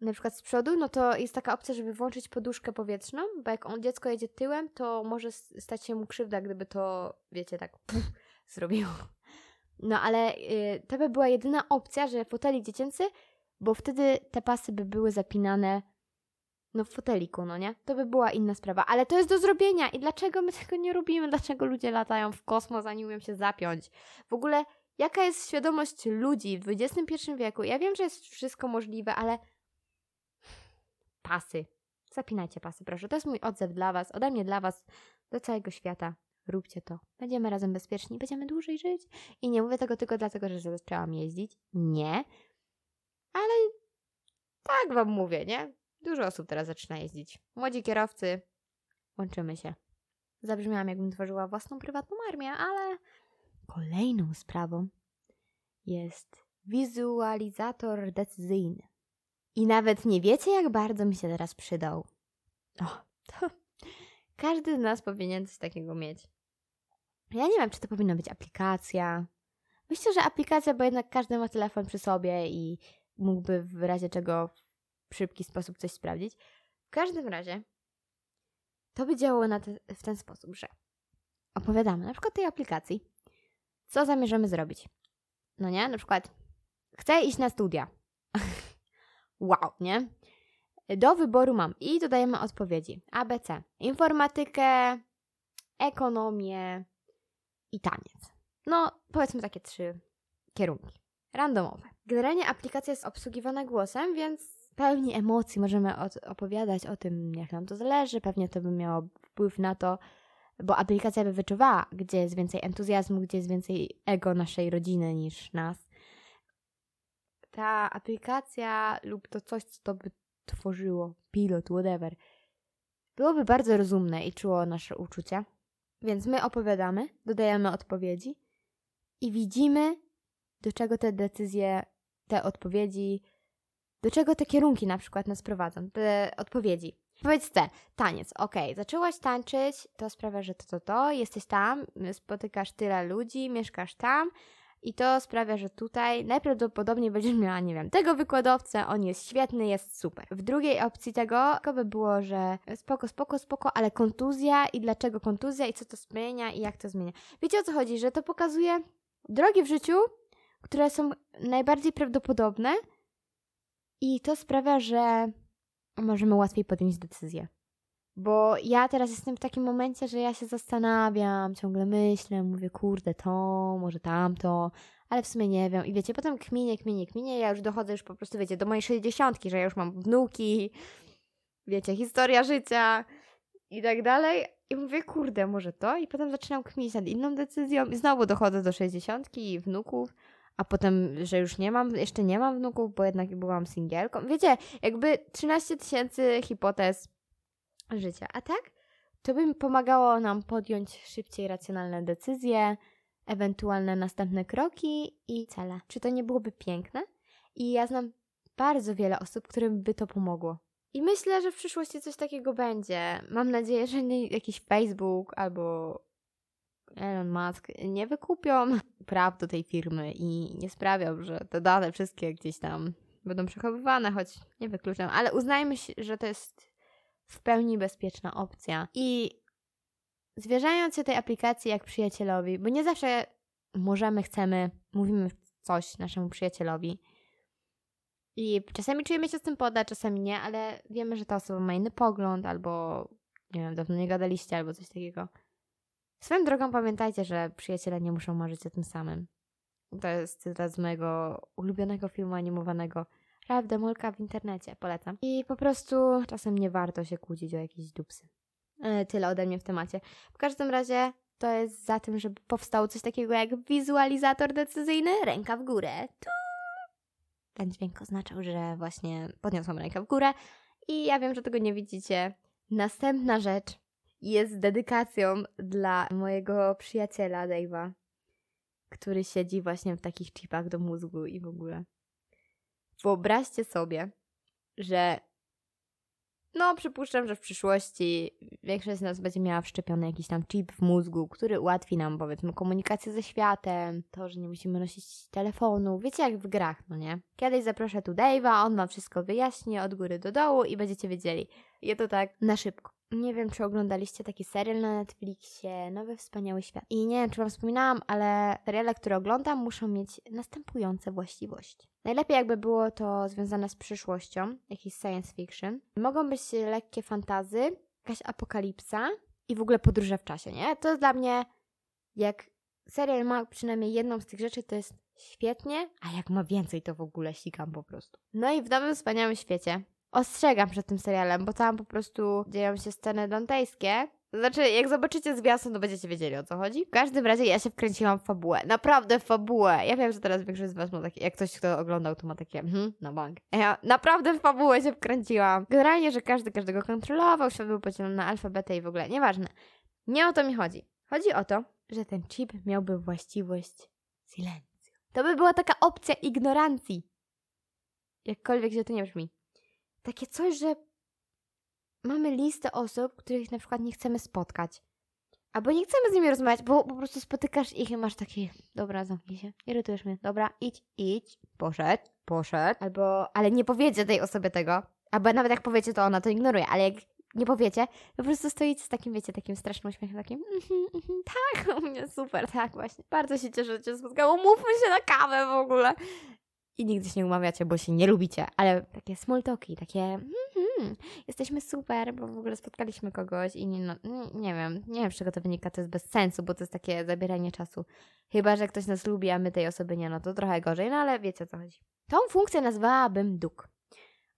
na przykład z przodu, no to jest taka opcja, żeby włączyć poduszkę powietrzną, bo jak on dziecko jedzie tyłem, to może stać się mu krzywda, gdyby to, wiecie, tak puf, zrobiło. No ale yy, to by była jedyna opcja, że fotelik dziecięcy, bo wtedy te pasy by były zapinane no w foteliku, no nie? To by była inna sprawa, ale to jest do zrobienia i dlaczego my tego nie robimy? Dlaczego ludzie latają w kosmos, a nie umieją się zapiąć? W ogóle, jaka jest świadomość ludzi w XXI wieku? Ja wiem, że jest wszystko możliwe, ale pasy. Zapinajcie pasy, proszę. To jest mój odzew dla Was, ode mnie dla Was, do całego świata. Róbcie to. Będziemy razem bezpieczni, będziemy dłużej żyć. I nie mówię tego tylko dlatego, że zaczęłam jeździć. Nie. Ale tak Wam mówię, nie? Dużo osób teraz zaczyna jeździć. Młodzi kierowcy, łączymy się. Zabrzmiałam, jakbym tworzyła własną prywatną armię, ale kolejną sprawą jest wizualizator decyzyjny. I nawet nie wiecie, jak bardzo mi się teraz przydał. O, to każdy z nas powinien coś takiego mieć. Ja nie wiem, czy to powinna być aplikacja. Myślę, że aplikacja, bo jednak każdy ma telefon przy sobie i mógłby w razie czego szybki sposób coś sprawdzić. W każdym razie to by działało te, w ten sposób, że opowiadamy na przykład tej aplikacji, co zamierzamy zrobić. No nie? Na przykład chcę iść na studia. wow, nie? Do wyboru mam i dodajemy odpowiedzi ABC. Informatykę, ekonomię i taniec. No, powiedzmy takie trzy kierunki. Randomowe. Generalnie aplikacja jest obsługiwana głosem, więc pełni emocji możemy opowiadać o tym, jak nam to zależy. Pewnie to by miało wpływ na to, bo aplikacja by wyczuwała, gdzie jest więcej entuzjazmu, gdzie jest więcej ego naszej rodziny niż nas. Ta aplikacja lub to coś, co to by tworzyło, pilot, whatever, byłoby bardzo rozumne i czuło nasze uczucia. Więc my opowiadamy, dodajemy odpowiedzi i widzimy, do czego te decyzje, te odpowiedzi do czego te kierunki na przykład nas prowadzą? Te odpowiedzi. Powiedz C, taniec, ok, zaczęłaś tańczyć, to sprawia, że to, to, to, jesteś tam, spotykasz tyle ludzi, mieszkasz tam i to sprawia, że tutaj najprawdopodobniej będziesz miała, nie wiem, tego wykładowcę, on jest świetny, jest super. W drugiej opcji tego by było, że spoko, spoko, spoko, ale kontuzja i dlaczego kontuzja i co to zmienia i jak to zmienia. Wiecie o co chodzi, że to pokazuje drogi w życiu, które są najbardziej prawdopodobne, i to sprawia, że możemy łatwiej podjąć decyzję. Bo ja teraz jestem w takim momencie, że ja się zastanawiam, ciągle myślę, mówię, kurde, to, może tamto, ale w sumie nie wiem. I wiecie, potem kminie, kminie, kminie, ja już dochodzę już po prostu, wiecie, do mojej sześćdziesiątki, że ja już mam wnuki, wiecie, historia życia i tak dalej. I mówię, kurde, może to? I potem zaczynam kminić nad inną decyzją i znowu dochodzę do sześćdziesiątki i wnuków a potem, że już nie mam, jeszcze nie mam wnuków, bo jednak byłam singielką. Wiecie, jakby 13 tysięcy hipotez życia. A tak, to by pomagało nam podjąć szybciej racjonalne decyzje, ewentualne następne kroki i cele. Czy to nie byłoby piękne? I ja znam bardzo wiele osób, którym by to pomogło. I myślę, że w przyszłości coś takiego będzie. Mam nadzieję, że nie jakiś Facebook albo Elon Musk nie wykupią praw do tej firmy i nie sprawią, że te dane wszystkie gdzieś tam będą przechowywane, choć nie wykluczam, ale uznajmy, że to jest w pełni bezpieczna opcja. I zwierzając się tej aplikacji jak przyjacielowi, bo nie zawsze możemy, chcemy, mówimy coś naszemu przyjacielowi. I czasami czujemy się z tym podać, czasami nie, ale wiemy, że ta osoba ma inny pogląd albo nie wiem, dawno nie gadaliście albo coś takiego. Swoją drogą pamiętajcie, że przyjaciele nie muszą marzyć o tym samym. To jest cytat z mojego ulubionego filmu animowanego Ralph Demolka w internecie, polecam. I po prostu czasem nie warto się kłócić o jakieś dupsy. E, tyle ode mnie w temacie. W każdym razie to jest za tym, żeby powstał coś takiego jak wizualizator decyzyjny, ręka w górę. Tu! Ten dźwięk oznaczał, że właśnie podniosłam rękę w górę i ja wiem, że tego nie widzicie. Następna rzecz jest dedykacją dla mojego przyjaciela Dave'a, który siedzi właśnie w takich chipach do mózgu i w ogóle. Wyobraźcie sobie, że no, przypuszczam, że w przyszłości większość z nas będzie miała wszczepiony jakiś tam chip w mózgu, który ułatwi nam, powiedzmy, komunikację ze światem, to, że nie musimy nosić telefonu. Wiecie, jak w grach, no nie? Kiedyś zaproszę tu Dave'a, on wam wszystko wyjaśni od góry do dołu i będziecie wiedzieli. I to tak na szybko. Nie wiem, czy oglądaliście taki serial na Netflixie, Nowy Wspaniały Świat. I nie wiem, czy Wam wspominałam, ale seriale, które oglądam, muszą mieć następujące właściwości. Najlepiej jakby było to związane z przyszłością, jakiś science fiction. Mogą być lekkie fantazy, jakaś apokalipsa i w ogóle podróże w czasie, nie? To jest dla mnie, jak serial ma przynajmniej jedną z tych rzeczy, to jest świetnie, a jak ma więcej, to w ogóle sikam po prostu. No i w Nowym Wspaniałym Świecie ostrzegam przed tym serialem, bo tam po prostu dzieją się sceny dantejskie. Znaczy, jak zobaczycie zwiastun, to będziecie wiedzieli o co chodzi. W każdym razie ja się wkręciłam w fabułę. Naprawdę w fabułę. Ja wiem, że teraz większość z was ma takie, jak ktoś, kto oglądał, to ma takie, mhm, na bank. Ja naprawdę w fabułę się wkręciłam. Generalnie, że każdy każdego kontrolował, świat był podzielony na alfabetę i w ogóle, nieważne. Nie o to mi chodzi. Chodzi o to, że ten chip miałby właściwość silencji. To by była taka opcja ignorancji. Jakkolwiek się to nie brzmi takie coś, że mamy listę osób, których na przykład nie chcemy spotkać. Albo nie chcemy z nimi rozmawiać, bo po prostu spotykasz ich i masz takie, dobra, zamknij się, irytujesz mnie, dobra, idź, idź, poszedł, poszedł. Albo, ale nie powiecie tej osobie tego. Albo nawet jak powiecie, to ona to ignoruje, ale jak nie powiecie, po prostu stoicie z takim, wiecie, takim strasznym uśmiechem, takim mm-hmm, mm-hmm, tak, u mnie super, tak właśnie. Bardzo się cieszę, że cię spotkało, mówmy się na kawę w ogóle i nigdy się nie umawiacie, bo się nie lubicie, ale takie small talki, takie mm-hmm, jesteśmy super, bo w ogóle spotkaliśmy kogoś i nie, no, nie wiem, nie wiem z czego to wynika, to jest bez sensu, bo to jest takie zabieranie czasu. Chyba, że ktoś nas lubi, a my tej osoby nie, no to trochę gorzej, no ale wiecie o co chodzi. Tą funkcję nazwałabym duk.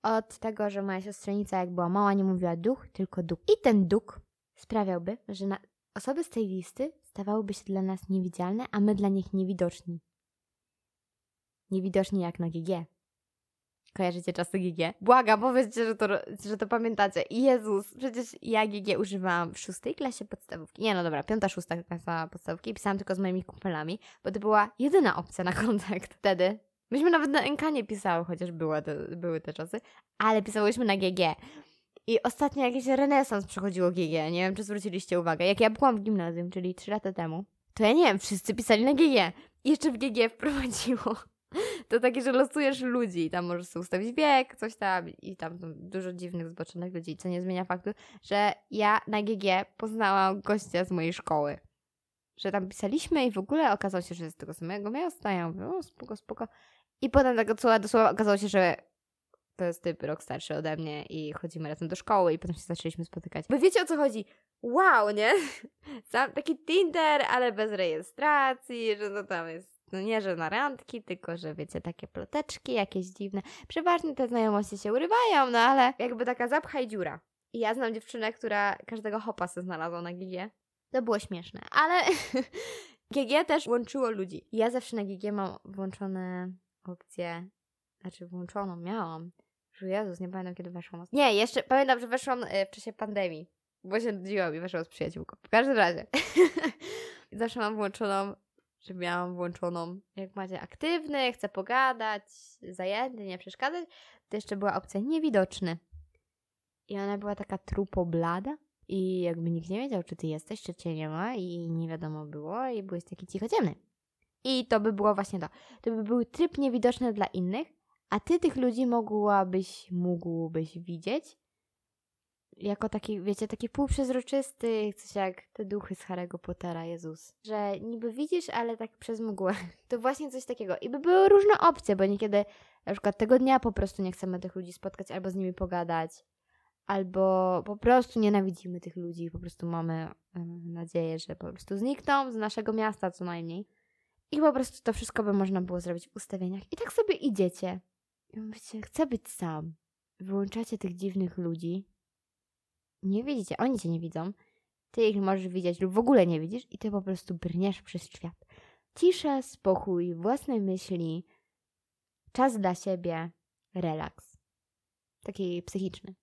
Od tego, że moja siostrzenica jak była mała nie mówiła duch, tylko duk. I ten duk sprawiałby, że na osoby z tej listy stawałyby się dla nas niewidzialne, a my dla nich niewidoczni niewidoczni jak na GG. Kojarzycie czasy GG? Błagam, powiedzcie, że to, że to pamiętacie. Jezus, przecież ja GG używałam w szóstej klasie podstawówki. Nie, no dobra, piąta, szósta klasa podstawówki. Pisałam tylko z moimi kumpelami, bo to była jedyna opcja na kontakt wtedy. Myśmy nawet na NK nie pisały, chociaż były te, były te czasy, ale pisałyśmy na GG. I ostatnio jakiś renesans przechodziło GG. Nie wiem, czy zwróciliście uwagę. Jak ja byłam w gimnazjum, czyli 3 lata temu, to ja nie wiem, wszyscy pisali na GG. I jeszcze w GG wprowadziło to takie, że losujesz ludzi tam możesz sobie ustawić wiek, coś tam i tam dużo dziwnych, zboczonych ludzi, co nie zmienia faktu, że ja na GG poznałam gościa z mojej szkoły. Że tam pisaliśmy i w ogóle okazało się, że jest z tego samego miasta. Ja mówię, o spoko, spoko. I potem tego słowa do słowa okazało się, że to jest typ rok starszy ode mnie i chodzimy razem do szkoły i potem się zaczęliśmy spotykać. Bo wiecie o co chodzi? Wow, nie? Sam taki Tinder, ale bez rejestracji, że to tam jest no nie, że na randki, tylko że wiecie, takie ploteczki jakieś dziwne. Przeważnie te znajomości się urywają, no ale jakby taka zapcha i dziura. I ja znam dziewczynę, która każdego hopa sobie znalazła na GG. To było śmieszne, ale GG też łączyło ludzi. Ja zawsze na GG mam włączone opcje, znaczy włączoną miałam. Że Jezus, nie pamiętam kiedy weszłam. Nie, jeszcze pamiętam, że weszłam e, w czasie pandemii, bo się nudziłam i weszłam z przyjaciółką. W każdym razie. zawsze mam włączoną że miałam włączoną, jak macie aktywny, chcę pogadać, zajęty, nie przeszkadzać, to jeszcze była opcja niewidoczny. I ona była taka trupo blada i jakby nikt nie wiedział, czy ty jesteś, czy cię nie ma i nie wiadomo było i byłeś taki cichociemny. I to by było właśnie to. To by był tryb niewidoczny dla innych, a ty tych ludzi mogłabyś, mógłbyś widzieć jako taki, wiecie, taki półprzezroczysty, coś jak te duchy z Harry'ego Pottera, Jezus. Że niby widzisz, ale tak przez mgłę. To właśnie coś takiego. I by były różne opcje, bo niekiedy na przykład tego dnia po prostu nie chcemy tych ludzi spotkać albo z nimi pogadać. albo po prostu nienawidzimy tych ludzi, po prostu mamy nadzieję, że po prostu znikną z naszego miasta co najmniej. I po prostu to wszystko by można było zrobić w ustawieniach. I tak sobie idziecie. I mówicie, chcę być sam. Wyłączacie tych dziwnych ludzi. Nie widzicie, oni cię nie widzą. Ty ich możesz widzieć lub w ogóle nie widzisz i ty po prostu brniesz przez świat. Cisza, spokój, własne myśli, czas dla siebie, relaks. Taki psychiczny.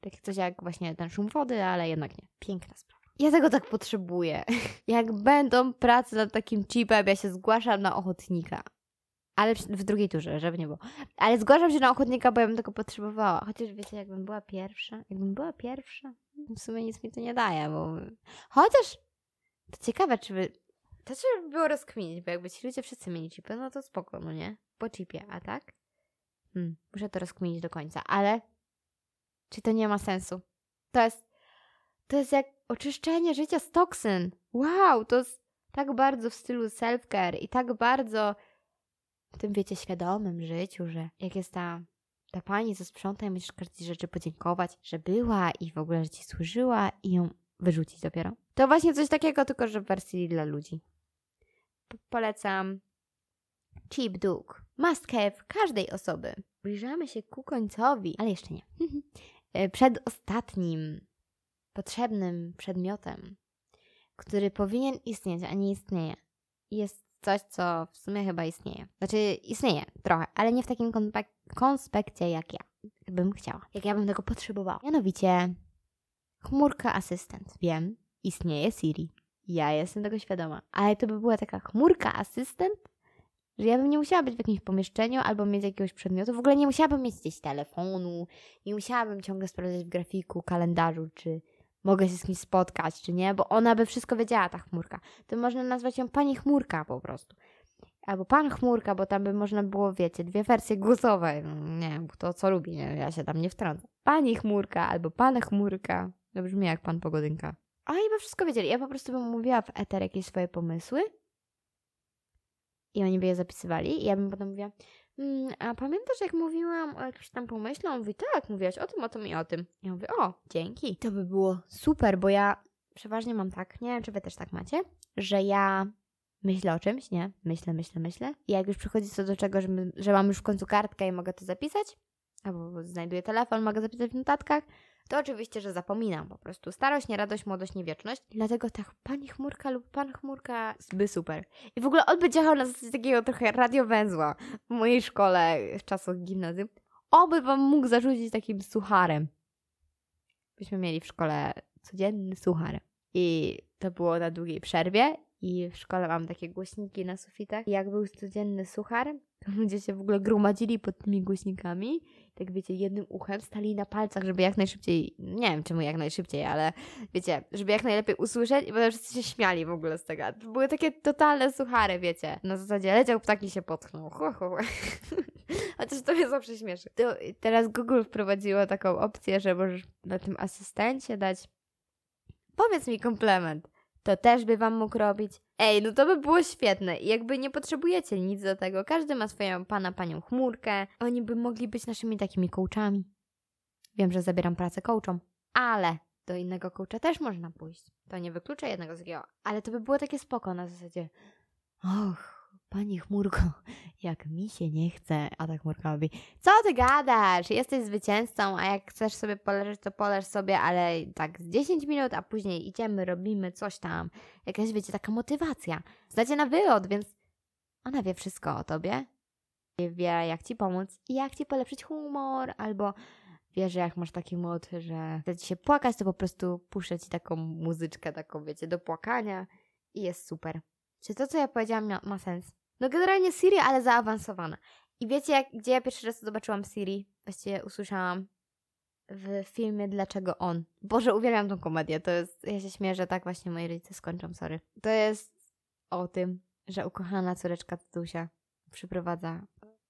Taki coś jak właśnie ten szum wody, ale jednak nie. Piękna sprawa. Ja tego tak potrzebuję. Jak będą prace nad takim chipem, ja się zgłaszam na ochotnika. Ale w drugiej turze, żeby nie było. Ale zgłaszam się na ochotnika, bo ja bym tego potrzebowała. Chociaż wiecie, jakbym była pierwsza, jakbym była pierwsza, w sumie nic mi to nie daje, bo... Chociaż to ciekawe, czy by... To trzeba by było rozkminić, bo jakby ci ludzie wszyscy mieli chipy, no to spoko, no nie? Po chipie, a tak? Hmm, muszę to rozkminić do końca, ale czy to nie ma sensu? To jest, to jest jak oczyszczenie życia z toksyn. Wow, to jest tak bardzo w stylu self-care i tak bardzo w tym, wiecie, świadomym życiu, że jak jest ta, ta pani ze sprząta i musisz każdej rzeczy podziękować, że była i w ogóle, że ci służyła i ją wyrzucić dopiero. To właśnie coś takiego, tylko że w wersji dla ludzi. polecam Cheap Duke. Must have każdej osoby. Zbliżamy się ku końcowi, ale jeszcze nie. E, przed ostatnim potrzebnym przedmiotem, który powinien istnieć, a nie istnieje. Jest coś, co w sumie chyba istnieje. Znaczy, istnieje trochę, ale nie w takim konspekcie jak ja bym chciała, jak ja bym tego potrzebowała. Mianowicie chmurka asystent. Wiem, istnieje Siri. Ja jestem tego świadoma. Ale to by była taka chmurka asystent, że ja bym nie musiała być w jakimś pomieszczeniu albo mieć jakiegoś przedmiotu. W ogóle nie musiałabym mieć gdzieś telefonu, nie musiałabym ciągle sprawdzać w grafiku, kalendarzu, czy mogę się z kimś spotkać, czy nie, bo ona by wszystko wiedziała, ta chmurka. To można nazwać ją pani chmurka po prostu. Albo pan chmurka, bo tam by można było, wiecie, dwie wersje głosowe. Nie wiem, kto co lubi, nie? ja się tam nie wtrącę. Pani chmurka albo pan chmurka. To brzmi jak pan pogodynka. Oni by wszystko wiedzieli. Ja po prostu bym mówiła w eter jakieś swoje pomysły i oni by je zapisywali i ja bym potem mówiła, a pamiętasz jak mówiłam o jakimś tam pomyśle? On mówi, tak, mówiłaś o tym, o tym i o tym. Ja mówię, o, dzięki. To by było super, bo ja przeważnie mam tak, nie wiem czy wy też tak macie, że ja myślę o czymś, nie? Myślę, myślę, myślę. I jak już przychodzi co do czego, że, że mam już w końcu kartkę i mogę to zapisać, albo znajduję telefon, mogę zapisać w notatkach, to oczywiście, że zapominam po prostu. Starość, nie radość, młodość, niewieczność. Dlatego tak, pani chmurka lub pan chmurka by super. I w ogóle on by działał na zasadzie takiego trochę radiowęzła w mojej szkole w czasach gimnazjum. Oby wam mógł zarzucić takim sucharem. Byśmy mieli w szkole codzienny suchar. I to było na długiej przerwie i w szkole mam takie głośniki na sufitach. I jak był codzienny suchar, to ludzie się w ogóle gromadzili pod tymi głośnikami tak wiecie, jednym uchem stali na palcach, żeby jak najszybciej, nie wiem czemu jak najszybciej, ale wiecie, żeby jak najlepiej usłyszeć i potem wszyscy się śmiali w ogóle z tego. To były takie totalne suchary, wiecie. Na zasadzie leciał ptak i się potknął. Ho, ho. Chociaż to mnie zawsze śmieszy. To teraz Google wprowadziło taką opcję, że możesz na tym asystencie dać powiedz mi komplement to też by wam mógł robić. Ej, no to by było świetne. I jakby nie potrzebujecie nic do tego. Każdy ma swoją pana, panią chmurkę. Oni by mogli być naszymi takimi coachami. Wiem, że zabieram pracę coachom, ale do innego coacha też można pójść. To nie wyklucza jednego z drugiego. Ale to by było takie spoko na zasadzie. Och, Pani chmurko, jak mi się nie chce, a ta chmurka mówi, co ty gadasz, jesteś zwycięzcą, a jak chcesz sobie poleżeć, to poleż sobie, ale tak z 10 minut, a później idziemy, robimy coś tam. Jakaś, wiecie, taka motywacja. Znacie na wylot, więc ona wie wszystko o tobie. Wie, jak ci pomóc i jak ci polepszyć humor, albo wie, że jak masz taki mod, że chce ci się płakać, to po prostu puszczę ci taką muzyczkę, taką, wiecie, do płakania i jest super. Czy to, co ja powiedziałam, ma sens? No generalnie Siri, ale zaawansowana. I wiecie, jak, gdzie ja pierwszy raz zobaczyłam Siri? Właściwie usłyszałam w filmie Dlaczego on. Boże, uwielbiam tą komedię. To jest, ja się śmieję, że tak właśnie moi rodzice skończą, sorry. To jest o tym, że ukochana córeczka Tatusia przyprowadza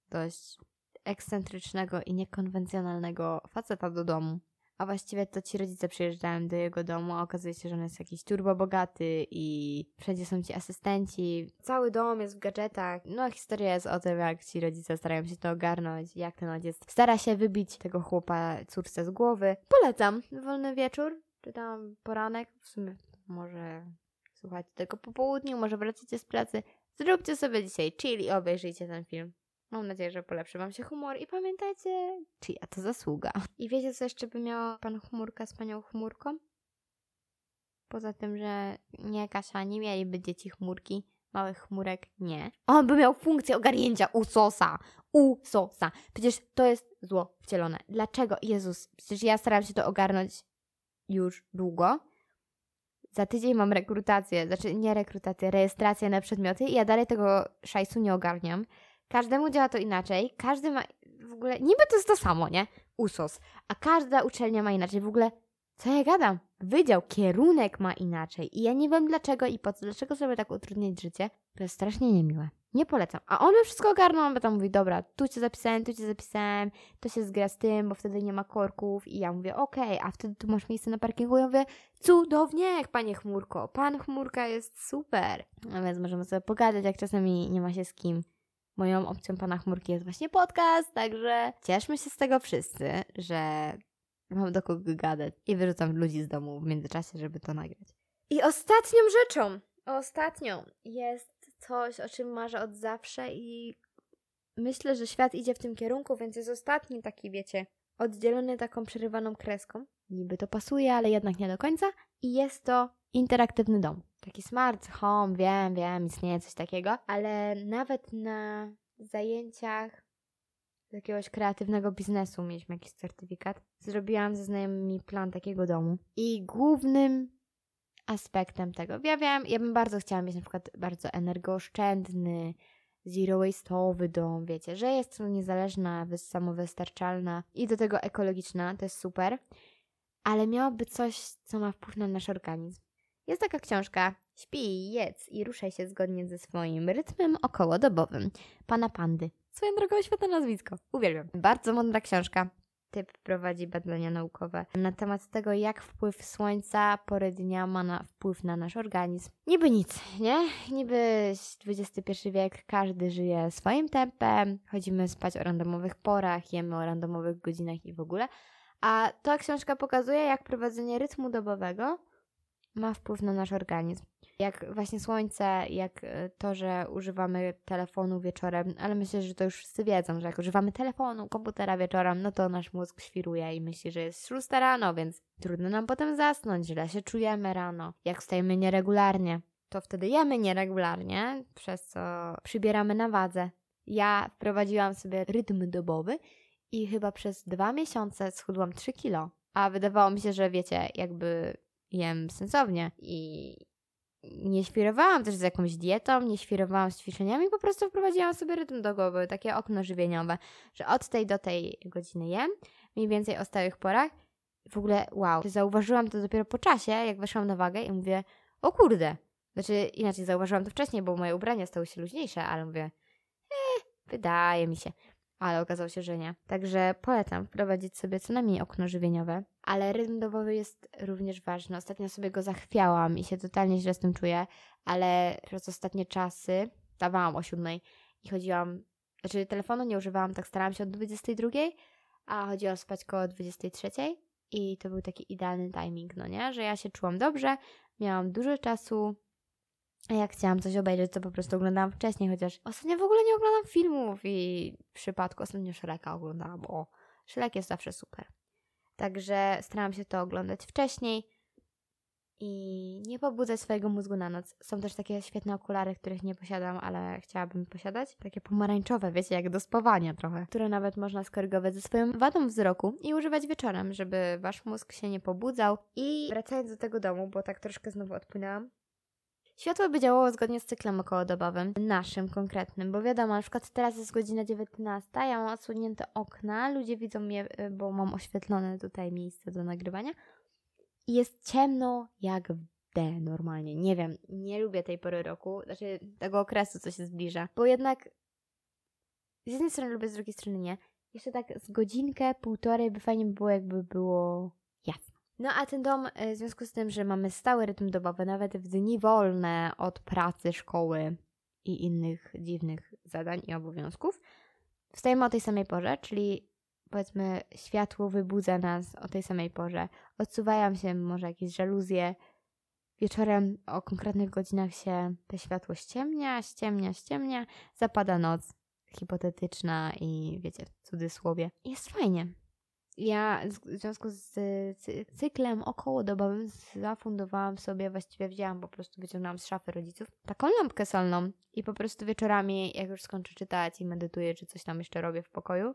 dość ekscentrycznego i niekonwencjonalnego faceta do domu. A właściwie to ci rodzice przyjeżdżają do jego domu, a okazuje się, że on jest jakiś turbo bogaty i wszędzie są ci asystenci. Cały dom jest w gadżetach. No, historia jest o tym, jak ci rodzice starają się to ogarnąć, jak ten ojciec stara się wybić tego chłopa córce z głowy. Polecam. Wolny wieczór, czy tam poranek, w sumie może słuchajcie tego po południu, może wracacie z pracy. Zróbcie sobie dzisiaj chill i obejrzyjcie ten film. Mam nadzieję, że polepszy Wam się humor i pamiętajcie, czyja to zasługa. I wiecie, co jeszcze by miał Pan Chmurka z Panią Chmurką? Poza tym, że nie Kasia, nie mieliby dzieci chmurki, małych chmurek, nie. On by miał funkcję ogarnięcia usosa. Usosa. Przecież to jest zło wcielone. Dlaczego? Jezus, przecież ja staram się to ogarnąć już długo. Za tydzień mam rekrutację, znaczy nie rekrutację, rejestrację na przedmioty i ja dalej tego szajsu nie ogarniam. Każdemu działa to inaczej, każdy ma w ogóle, niby to jest to samo, nie? USOS, a każda uczelnia ma inaczej. W ogóle, co ja gadam? Wydział, kierunek ma inaczej i ja nie wiem dlaczego i po co, dlaczego sobie tak utrudniać życie. To jest strasznie niemiłe. Nie polecam. A on by wszystko ogarnął, bo tam mówi, dobra, tu cię zapisałem, tu cię zapisałem, to się zgra z tym, bo wtedy nie ma korków. I ja mówię, okej, okay, a wtedy tu masz miejsce na parkingu. Ja mówię, cudownie, panie chmurko, pan chmurka jest super. A więc możemy sobie pogadać, jak czasami nie ma się z kim. Moją opcją pana chmurki jest właśnie podcast, także cieszmy się z tego wszyscy, że mam do kogo gadać i wyrzucam ludzi z domu w międzyczasie, żeby to nagrać. I ostatnią rzeczą, ostatnią jest coś, o czym marzę od zawsze i myślę, że świat idzie w tym kierunku, więc jest ostatni taki, wiecie, oddzielony taką przerywaną kreską. Niby to pasuje, ale jednak nie do końca. I jest to interaktywny dom. Taki smart home, wiem, wiem, istnieje coś takiego, ale nawet na zajęciach z jakiegoś kreatywnego biznesu mieliśmy jakiś certyfikat. Zrobiłam ze znajomymi plan takiego domu. I głównym aspektem tego, ja wiem, ja bym bardzo chciała mieć na przykład bardzo energooszczędny, zero waste'owy dom, wiecie, że jest niezależna, samowystarczalna i do tego ekologiczna, to jest super, ale miałoby coś, co ma wpływ na nasz organizm. Jest taka książka Śpij, jedz i ruszaj się zgodnie ze swoim rytmem okołodobowym. Pana Pandy. Swoją drogą świetne nazwisko. Uwielbiam. Bardzo mądra książka. Typ prowadzi badania naukowe na temat tego, jak wpływ słońca, pory dnia ma na wpływ na nasz organizm. Niby nic, nie? Niby XXI wiek, każdy żyje swoim tempem, chodzimy spać o randomowych porach, jemy o randomowych godzinach i w ogóle. A ta książka pokazuje, jak prowadzenie rytmu dobowego ma wpływ na nasz organizm. Jak właśnie słońce, jak e, to, że używamy telefonu wieczorem, ale myślę, że to już wszyscy wiedzą, że jak używamy telefonu, komputera wieczorem, no to nasz mózg świruje i myśli, że jest 6 rano, więc trudno nam potem zasnąć, źle się czujemy rano. Jak wstajemy nieregularnie, to wtedy jemy nieregularnie, przez co przybieramy na wadze. Ja wprowadziłam sobie rytm dobowy i chyba przez dwa miesiące schudłam 3 kilo. A wydawało mi się, że wiecie, jakby jem sensownie i nie świrowałam też z jakąś dietą, nie świrowałam z ćwiczeniami, po prostu wprowadziłam sobie rytm dogowy, takie okno żywieniowe, że od tej do tej godziny jem, mniej więcej o stałych porach. W ogóle, wow, zauważyłam to dopiero po czasie, jak weszłam na wagę i mówię, o kurde. Znaczy, inaczej zauważyłam to wcześniej, bo moje ubrania stały się luźniejsze, ale mówię, eh, wydaje mi się ale okazało się, że nie. Także polecam wprowadzić sobie co najmniej okno żywieniowe. Ale rytm dobowy jest również ważny. Ostatnio sobie go zachwiałam i się totalnie źle z tym czuję, ale przez ostatnie czasy dawałam o siódmej i chodziłam, znaczy telefonu nie używałam, tak starałam się od 22, a chodziłam spać koło 23 i to był taki idealny timing, no nie? Że ja się czułam dobrze, miałam dużo czasu, a jak chciałam coś obejrzeć, to po prostu oglądałam wcześniej, chociaż ostatnio w ogóle nie oglądam filmów i w przypadku ostatnio Shreka oglądałam, bo Shrek jest zawsze super. Także starałam się to oglądać wcześniej i nie pobudzać swojego mózgu na noc. Są też takie świetne okulary, których nie posiadam, ale chciałabym posiadać. Takie pomarańczowe, wiecie, jak do spawania trochę, które nawet można skorygować ze swoją wadą wzroku i używać wieczorem, żeby wasz mózg się nie pobudzał. I wracając do tego domu, bo tak troszkę znowu odpłynęłam, Światło by działało zgodnie z cyklem okołodobowym, naszym konkretnym, bo wiadomo, na przykład teraz jest godzina 19, ja mam odsłonięte okna, ludzie widzą mnie, y, bo mam oświetlone tutaj miejsce do nagrywania i jest ciemno jak w D normalnie. Nie wiem, nie lubię tej pory roku, znaczy tego okresu, co się zbliża, bo jednak z jednej strony lubię, z drugiej strony nie. Jeszcze tak z godzinkę, półtorej by fajnie było, jakby było Jasne. No a ten dom, y, w związku z tym, że mamy stały rytm dobowy, nawet w dni wolne od pracy, szkoły i innych dziwnych zadań i obowiązków, wstajemy o tej samej porze, czyli powiedzmy światło wybudza nas o tej samej porze. Odsuwają się może jakieś żaluzje. Wieczorem o konkretnych godzinach się to światło ściemnia, ściemnia, ściemnia. Zapada noc hipotetyczna i wiecie, w cudzysłowie. Jest fajnie. Ja w związku z cyklem okołodobowym zafundowałam sobie, właściwie wzięłam, po prostu wyciągnęłam z szafy rodziców taką lampkę solną i po prostu wieczorami, jak już skończę czytać i medytuję, czy coś tam jeszcze robię w pokoju,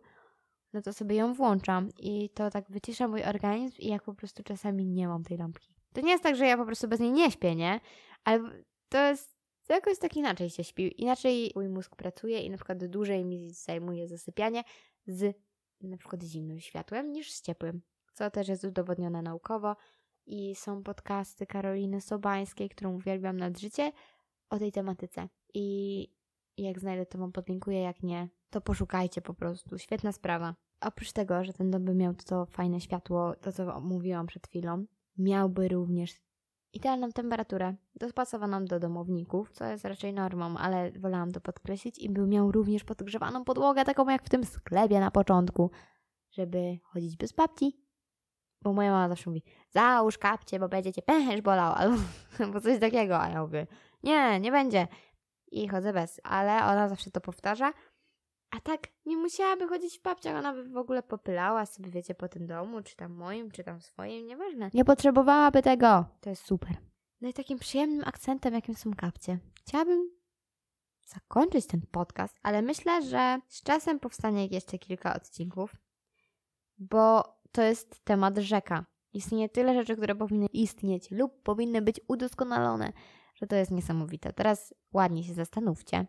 no to sobie ją włączam i to tak wycisza mój organizm i jak po prostu czasami nie mam tej lampki. To nie jest tak, że ja po prostu bez niej nie śpię, nie? Ale to jest to jakoś tak inaczej się śpi. Inaczej mój mózg pracuje i na przykład dłużej mi zajmuje zasypianie z na przykład zimnym światłem niż z ciepłym, co też jest udowodnione naukowo i są podcasty Karoliny Sobańskiej, którą uwielbiam nad życie, o tej tematyce. I jak znajdę, to Wam podlinkuję, jak nie, to poszukajcie po prostu. Świetna sprawa. Oprócz tego, że ten dom by miał to fajne światło, to co mówiłam przed chwilą, miałby również idealną temperaturę, dopasowaną do domowników, co jest raczej normą, ale wolałam to podkreślić i by miał również podgrzewaną podłogę, taką jak w tym sklepie na początku, żeby chodzić bez babci. Bo moja mama zawsze mówi, załóż kapcie, bo będzie cię pęcherz bolał, albo, albo coś takiego, a ja mówię, nie, nie będzie. I chodzę bez, ale ona zawsze to powtarza, a tak nie musiałaby chodzić w babciach, ona by w ogóle popylała sobie, wiecie, po tym domu, czy tam moim, czy tam swoim, nieważne. Nie potrzebowałaby tego. To jest super. No i takim przyjemnym akcentem, jakim są kapcie, chciałabym zakończyć ten podcast, ale myślę, że z czasem powstanie jeszcze kilka odcinków, bo to jest temat rzeka. Istnieje tyle rzeczy, które powinny istnieć lub powinny być udoskonalone, że to jest niesamowite. Teraz ładnie się zastanówcie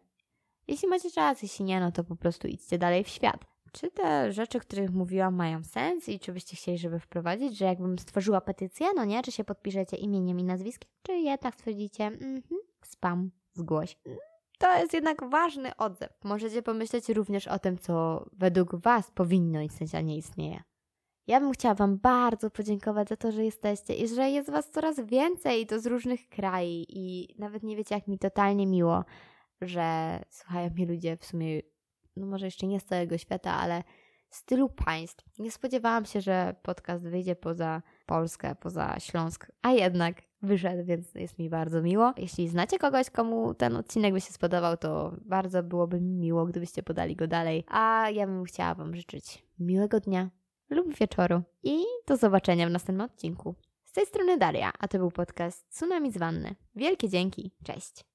jeśli macie czas, jeśli nie, no to po prostu idźcie dalej w świat. Czy te rzeczy, o których mówiłam, mają sens i czy byście chcieli, żeby wprowadzić, że jakbym stworzyła petycję, no nie, czy się podpiszecie imieniem i nazwiskiem, czy jednak stwierdzicie, mhm, spam, zgłoś. To jest jednak ważny odzew. Możecie pomyśleć również o tym, co według Was powinno istnieć, a nie istnieje. Ja bym chciała Wam bardzo podziękować za to, że jesteście i że jest Was coraz więcej i to z różnych krajów i nawet nie wiecie, jak mi totalnie miło, że słuchają mnie ludzie w sumie, no może jeszcze nie z całego świata, ale z tylu państw. Nie spodziewałam się, że podcast wyjdzie poza Polskę, poza Śląsk, a jednak wyszedł, więc jest mi bardzo miło. Jeśli znacie kogoś, komu ten odcinek by się spodobał, to bardzo byłoby mi miło, gdybyście podali go dalej. A ja bym chciała Wam życzyć miłego dnia lub wieczoru i do zobaczenia w następnym odcinku. Z tej strony Daria, a to był podcast Tsunami z Wanny. Wielkie dzięki, cześć!